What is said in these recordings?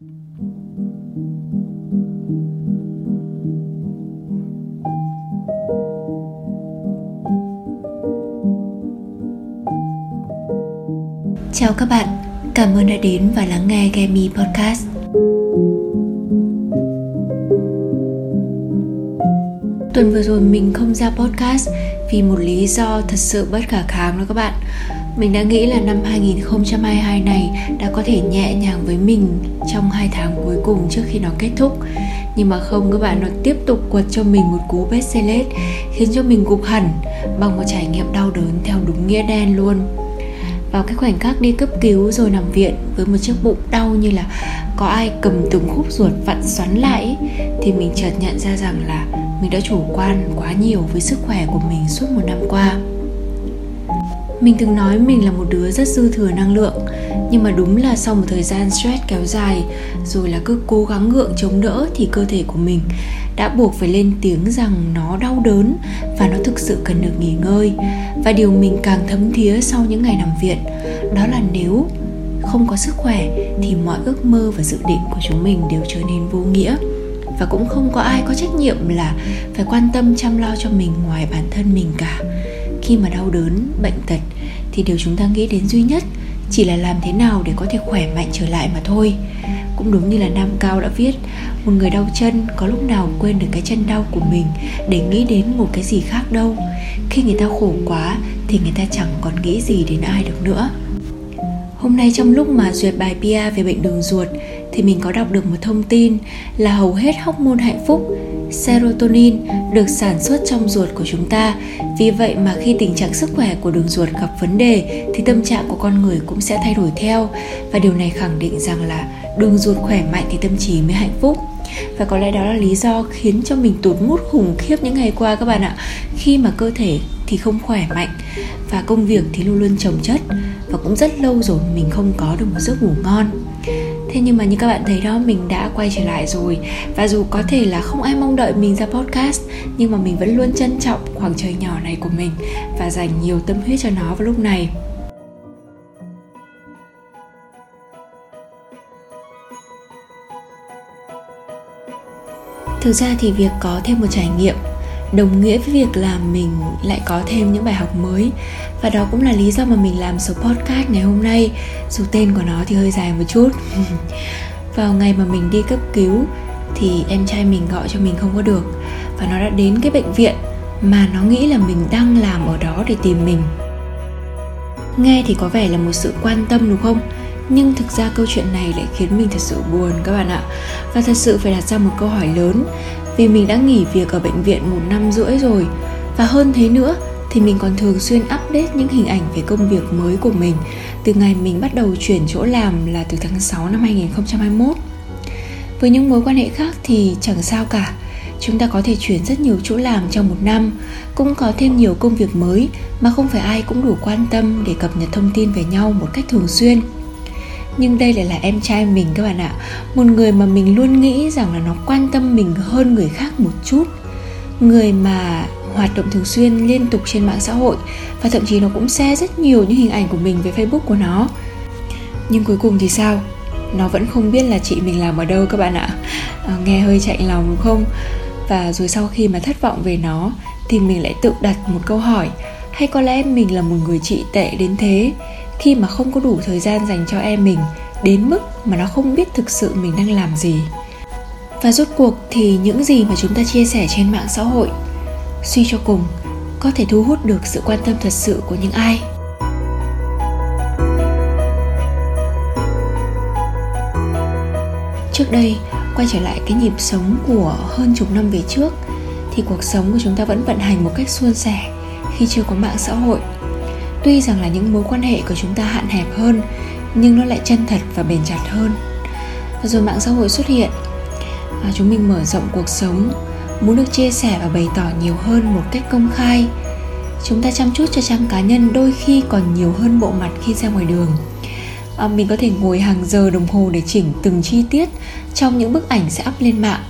Chào các bạn, cảm ơn đã đến và lắng nghe Gemi Podcast. Tuần vừa rồi mình không ra podcast vì một lý do thật sự bất khả kháng đó các bạn. Mình đã nghĩ là năm 2022 này đã có thể nhẹ nhàng với mình trong hai tháng cuối cùng trước khi nó kết thúc. Nhưng mà không các bạn, nó tiếp tục quật cho mình một cú bestseller khiến cho mình gục hẳn bằng một trải nghiệm đau đớn theo đúng nghĩa đen luôn vào cái khoảnh khắc đi cấp cứu rồi nằm viện với một chiếc bụng đau như là có ai cầm từng khúc ruột vặn xoắn lại thì mình chợt nhận ra rằng là mình đã chủ quan quá nhiều với sức khỏe của mình suốt một năm qua mình từng nói mình là một đứa rất dư thừa năng lượng, nhưng mà đúng là sau một thời gian stress kéo dài, rồi là cứ cố gắng gượng chống đỡ thì cơ thể của mình đã buộc phải lên tiếng rằng nó đau đớn và nó thực sự cần được nghỉ ngơi. Và điều mình càng thấm thía sau những ngày nằm viện, đó là nếu không có sức khỏe thì mọi ước mơ và dự định của chúng mình đều trở nên vô nghĩa. Và cũng không có ai có trách nhiệm là phải quan tâm chăm lo cho mình ngoài bản thân mình cả khi mà đau đớn, bệnh tật thì điều chúng ta nghĩ đến duy nhất chỉ là làm thế nào để có thể khỏe mạnh trở lại mà thôi. Cũng đúng như là nam cao đã viết, một người đau chân có lúc nào quên được cái chân đau của mình để nghĩ đến một cái gì khác đâu. Khi người ta khổ quá thì người ta chẳng còn nghĩ gì đến ai được nữa. Hôm nay trong lúc mà duyệt bài pia về bệnh đường ruột thì mình có đọc được một thông tin là hầu hết hormone hạnh phúc serotonin được sản xuất trong ruột của chúng ta. Vì vậy mà khi tình trạng sức khỏe của đường ruột gặp vấn đề thì tâm trạng của con người cũng sẽ thay đổi theo và điều này khẳng định rằng là đường ruột khỏe mạnh thì tâm trí mới hạnh phúc. Và có lẽ đó là lý do khiến cho mình tụt mút khủng khiếp những ngày qua các bạn ạ. Khi mà cơ thể thì không khỏe mạnh và công việc thì luôn luôn trồng chất và cũng rất lâu rồi mình không có được một giấc ngủ ngon. Thế nhưng mà như các bạn thấy đó, mình đã quay trở lại rồi. Và dù có thể là không ai mong đợi mình ra podcast, nhưng mà mình vẫn luôn trân trọng khoảng trời nhỏ này của mình và dành nhiều tâm huyết cho nó vào lúc này. Thực ra thì việc có thêm một trải nghiệm đồng nghĩa với việc là mình lại có thêm những bài học mới. Và đó cũng là lý do mà mình làm số podcast ngày hôm nay. Dù tên của nó thì hơi dài một chút. Vào ngày mà mình đi cấp cứu thì em trai mình gọi cho mình không có được. Và nó đã đến cái bệnh viện mà nó nghĩ là mình đang làm ở đó để tìm mình. Nghe thì có vẻ là một sự quan tâm đúng không? Nhưng thực ra câu chuyện này lại khiến mình thật sự buồn các bạn ạ. Và thật sự phải đặt ra một câu hỏi lớn vì mình đã nghỉ việc ở bệnh viện một năm rưỡi rồi và hơn thế nữa thì mình còn thường xuyên update những hình ảnh về công việc mới của mình từ ngày mình bắt đầu chuyển chỗ làm là từ tháng 6 năm 2021. Với những mối quan hệ khác thì chẳng sao cả. Chúng ta có thể chuyển rất nhiều chỗ làm trong một năm, cũng có thêm nhiều công việc mới mà không phải ai cũng đủ quan tâm để cập nhật thông tin về nhau một cách thường xuyên nhưng đây lại là em trai mình các bạn ạ. Một người mà mình luôn nghĩ rằng là nó quan tâm mình hơn người khác một chút. Người mà hoạt động thường xuyên liên tục trên mạng xã hội. Và thậm chí nó cũng share rất nhiều những hình ảnh của mình về facebook của nó. Nhưng cuối cùng thì sao? Nó vẫn không biết là chị mình làm ở đâu các bạn ạ. À, nghe hơi chạy lòng đúng không? Và rồi sau khi mà thất vọng về nó thì mình lại tự đặt một câu hỏi. Hay có lẽ mình là một người chị tệ đến thế? Khi mà không có đủ thời gian dành cho em mình, đến mức mà nó không biết thực sự mình đang làm gì. Và rốt cuộc thì những gì mà chúng ta chia sẻ trên mạng xã hội, suy cho cùng, có thể thu hút được sự quan tâm thật sự của những ai? Trước đây, quay trở lại cái nhịp sống của hơn chục năm về trước, thì cuộc sống của chúng ta vẫn vận hành một cách suôn sẻ khi chưa có mạng xã hội tuy rằng là những mối quan hệ của chúng ta hạn hẹp hơn nhưng nó lại chân thật và bền chặt hơn. Và rồi mạng xã hội xuất hiện. À, chúng mình mở rộng cuộc sống muốn được chia sẻ và bày tỏ nhiều hơn một cách công khai. Chúng ta chăm chút cho trang cá nhân đôi khi còn nhiều hơn bộ mặt khi ra ngoài đường. À, mình có thể ngồi hàng giờ đồng hồ để chỉnh từng chi tiết trong những bức ảnh sẽ up lên mạng.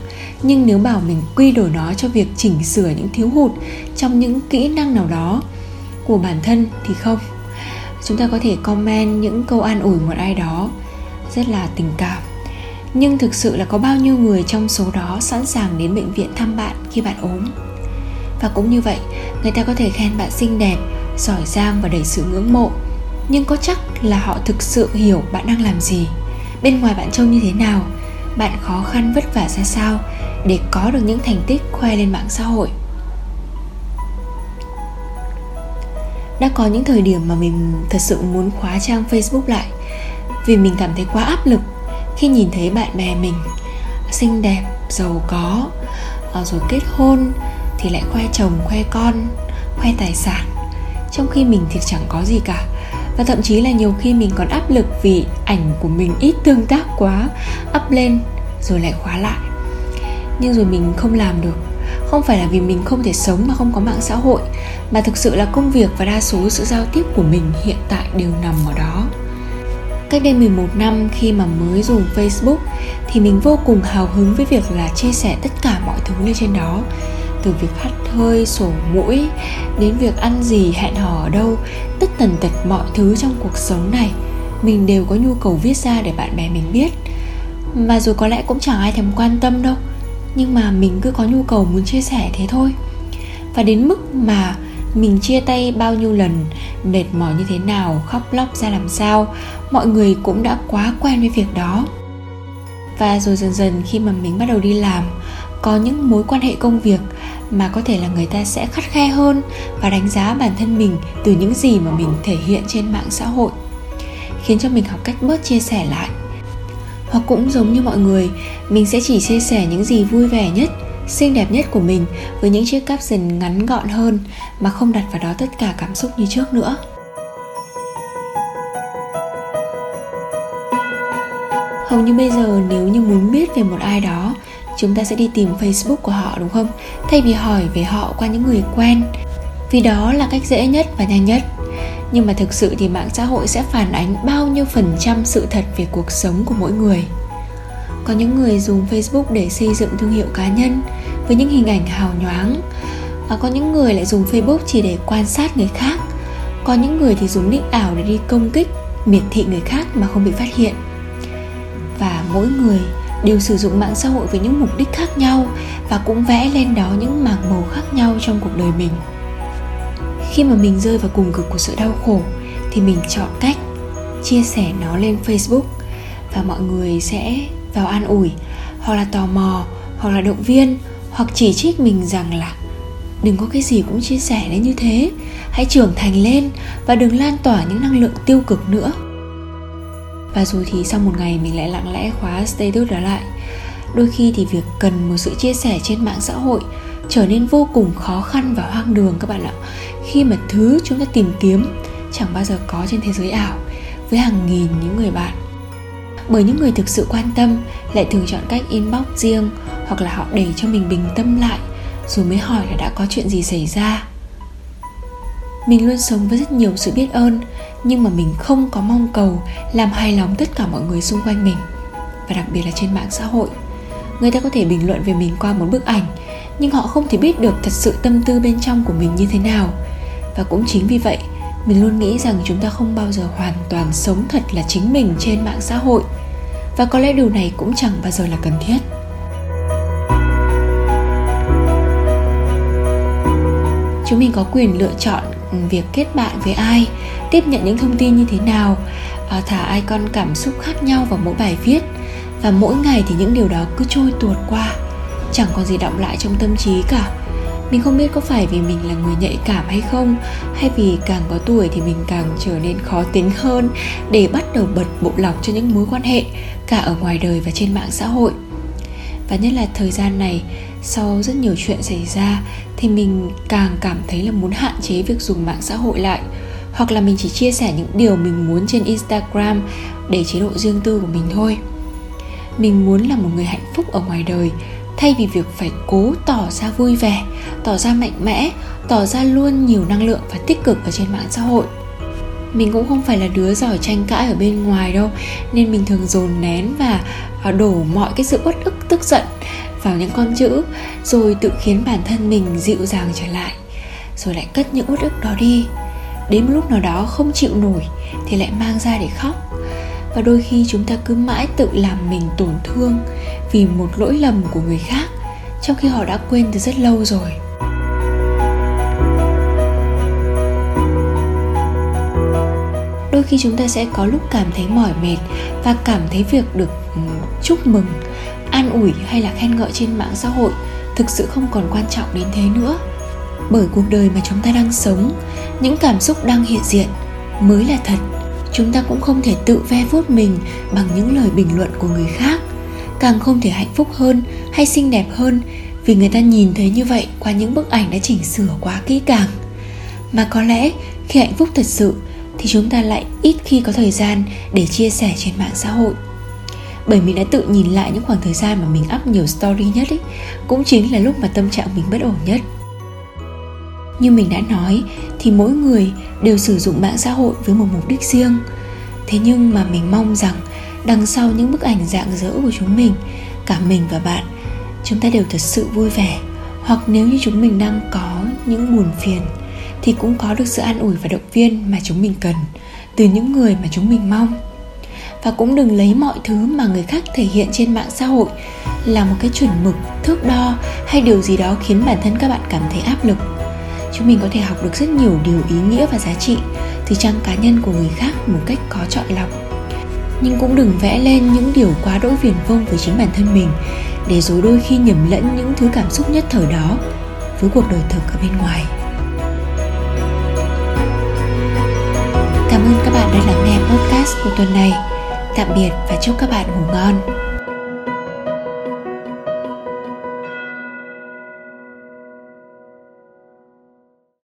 Nhưng nếu bảo mình quy đổi nó cho việc chỉnh sửa những thiếu hụt trong những kỹ năng nào đó của bản thân thì không? Chúng ta có thể comment những câu an ủi một ai đó, rất là tình cảm. Nhưng thực sự là có bao nhiêu người trong số đó sẵn sàng đến bệnh viện thăm bạn khi bạn ốm? Và cũng như vậy, người ta có thể khen bạn xinh đẹp, giỏi giang và đầy sự ngưỡng mộ. Nhưng có chắc là họ thực sự hiểu bạn đang làm gì? Bên ngoài bạn trông như thế nào? Bạn khó khăn vất vả ra sao để có được những thành tích khoe lên mạng xã hội? Đã có những thời điểm mà mình thật sự muốn khóa trang facebook lại. Vì mình cảm thấy quá áp lực khi nhìn thấy bạn bè mình xinh đẹp, giàu có ờ, rồi kết hôn thì lại khoe chồng, khoe con, khoe tài sản. Trong khi mình thì chẳng có gì cả. Và thậm chí là nhiều khi mình còn áp lực vì ảnh của mình ít tương tác quá, up lên rồi lại khóa lại. Nhưng rồi mình không làm được. Không phải là vì mình không thể sống mà không có mạng xã hội mà thực sự là công việc và đa số sự giao tiếp của mình hiện tại đều nằm ở đó. Cách đây 11 năm khi mà mới dùng Facebook thì mình vô cùng hào hứng với việc là chia sẻ tất cả mọi thứ lên trên đó. Từ việc hắt hơi, sổ mũi đến việc ăn gì, hẹn hò ở đâu tất tần tật mọi thứ trong cuộc sống này mình đều có nhu cầu viết ra để bạn bè mình biết. Mà rồi có lẽ cũng chẳng ai thèm quan tâm đâu nhưng mà mình cứ có nhu cầu muốn chia sẻ thế thôi. Và đến mức mà mình chia tay bao nhiêu lần, mệt mỏi như thế nào, khóc lóc ra làm sao, mọi người cũng đã quá quen với việc đó. Và rồi dần dần khi mà mình bắt đầu đi làm, có những mối quan hệ công việc mà có thể là người ta sẽ khắt khe hơn và đánh giá bản thân mình từ những gì mà mình thể hiện trên mạng xã hội, khiến cho mình học cách bớt chia sẻ lại. Hoặc cũng giống như mọi người, mình sẽ chỉ chia sẻ những gì vui vẻ nhất xinh đẹp nhất của mình với những chiếc caption ngắn gọn hơn mà không đặt vào đó tất cả cảm xúc như trước nữa. Hầu như bây giờ nếu như muốn biết về một ai đó, chúng ta sẽ đi tìm facebook của họ, đúng không? Thay vì hỏi về họ qua những người quen, vì đó là cách dễ nhất và nhanh nhất. Nhưng mà thực sự thì mạng xã hội sẽ phản ánh bao nhiêu phần trăm sự thật về cuộc sống của mỗi người. Có những người dùng facebook để xây dựng thương hiệu cá nhân với những hình ảnh hào nhoáng. Và có những người lại dùng facebook chỉ để quan sát người khác. Có những người thì dùng nick ảo để đi công kích, miệt thị người khác mà không bị phát hiện. Và mỗi người đều sử dụng mạng xã hội với những mục đích khác nhau và cũng vẽ lên đó những mảng màu khác nhau trong cuộc đời mình. Khi mà mình rơi vào cùng cực của sự đau khổ, thì mình chọn cách chia sẻ nó lên facebook. Và mọi người sẽ vào an ủi, hoặc là tò mò, hoặc là động viên hoặc chỉ trích mình rằng là, đừng có cái gì cũng chia sẻ đến như thế. Hãy trưởng thành lên và đừng lan tỏa những năng lượng tiêu cực nữa. Và rồi thì sau một ngày mình lại lặng lẽ khóa status đó lại, đôi khi thì việc cần một sự chia sẻ trên mạng xã hội trở nên vô cùng khó khăn và hoang đường các bạn ạ. Khi mà thứ chúng ta tìm kiếm chẳng bao giờ có trên thế giới ảo, với hàng nghìn những người bạn bởi những người thực sự quan tâm lại thường chọn cách inbox riêng hoặc là họ để cho mình bình tâm lại, rồi mới hỏi là đã có chuyện gì xảy ra. Mình luôn sống với rất nhiều sự biết ơn, nhưng mà mình không có mong cầu làm hài lòng tất cả mọi người xung quanh mình, và đặc biệt là trên mạng xã hội. Người ta có thể bình luận về mình qua một bức ảnh, nhưng họ không thể biết được thật sự tâm tư bên trong của mình như thế nào. Và cũng chính vì vậy mình luôn nghĩ rằng chúng ta không bao giờ hoàn toàn sống thật là chính mình trên mạng xã hội. Và có lẽ điều này cũng chẳng bao giờ là cần thiết. Chúng mình có quyền lựa chọn ừ, việc kết bạn với ai, tiếp nhận những thông tin như thế nào à, thả icon cảm xúc khác nhau vào mỗi bài viết. Và mỗi ngày thì những điều đó cứ trôi tuột qua, chẳng còn gì động lại trong tâm trí cả mình không biết có phải vì mình là người nhạy cảm hay không, hay vì càng có tuổi thì mình càng trở nên khó tính hơn để bắt đầu bật bộ lọc cho những mối quan hệ, cả ở ngoài đời và trên mạng xã hội. Và nhất là thời gian này, sau rất nhiều chuyện xảy ra thì mình càng cảm thấy là muốn hạn chế việc dùng mạng xã hội lại, hoặc là mình chỉ chia sẻ những điều mình muốn trên instagram để chế độ riêng tư của mình thôi. Mình muốn là một người hạnh phúc ở ngoài đời thay vì việc phải cố tỏ ra vui vẻ, tỏ ra mạnh mẽ, tỏ ra luôn nhiều năng lượng và tích cực ở trên mạng xã hội. Mình cũng không phải là đứa giỏi tranh cãi ở bên ngoài đâu, nên mình thường dồn nén và à, đổ mọi cái sự uất ức, tức giận vào những con chữ, rồi tự khiến bản thân mình dịu dàng trở lại, rồi lại cất những uất ức đó đi. Đến một lúc nào đó không chịu nổi thì lại mang ra để khóc và đôi khi chúng ta cứ mãi tự làm mình tổn thương vì một lỗi lầm của người khác, trong khi họ đã quên từ rất lâu rồi. Đôi khi chúng ta sẽ có lúc cảm thấy mỏi mệt và cảm thấy việc được ừ, chúc mừng, an ủi hay là khen ngợi trên mạng xã hội thực sự không còn quan trọng đến thế nữa. Bởi cuộc đời mà chúng ta đang sống, những cảm xúc đang hiện diện mới là thật chúng ta cũng không thể tự ve vuốt mình bằng những lời bình luận của người khác, càng không thể hạnh phúc hơn hay xinh đẹp hơn vì người ta nhìn thấy như vậy qua những bức ảnh đã chỉnh sửa quá kỹ càng. Mà có lẽ khi hạnh phúc thật sự thì chúng ta lại ít khi có thời gian để chia sẻ trên mạng xã hội. Bởi mình đã tự nhìn lại những khoảng thời gian mà mình up nhiều story nhất ấy, cũng chính là lúc mà tâm trạng mình bất ổn nhất như mình đã nói, thì mỗi người đều sử dụng mạng xã hội với một mục đích riêng. Thế nhưng mà mình mong rằng, đằng sau những bức ảnh dạng dỡ của chúng mình, cả mình và bạn, chúng ta đều thật sự vui vẻ. Hoặc nếu như chúng mình đang có những buồn phiền, thì cũng có được sự an ủi và động viên mà chúng mình cần, từ những người mà chúng mình mong. Và cũng đừng lấy mọi thứ mà người khác thể hiện trên mạng xã hội là một cái chuẩn mực, thước đo hay điều gì đó khiến bản thân các bạn cảm thấy áp lực chúng mình có thể học được rất nhiều điều ý nghĩa và giá trị, từ trang cá nhân của người khác một cách có chọn lọc. Nhưng cũng đừng vẽ lên những điều quá đỗi viển vông với chính bản thân mình, để rồi đôi khi nhầm lẫn những thứ cảm xúc nhất thời đó với cuộc đời thực ở bên ngoài. Cảm ơn các bạn đã lắng nghe podcast của tuần này. Tạm biệt và chúc các bạn ngủ ngon.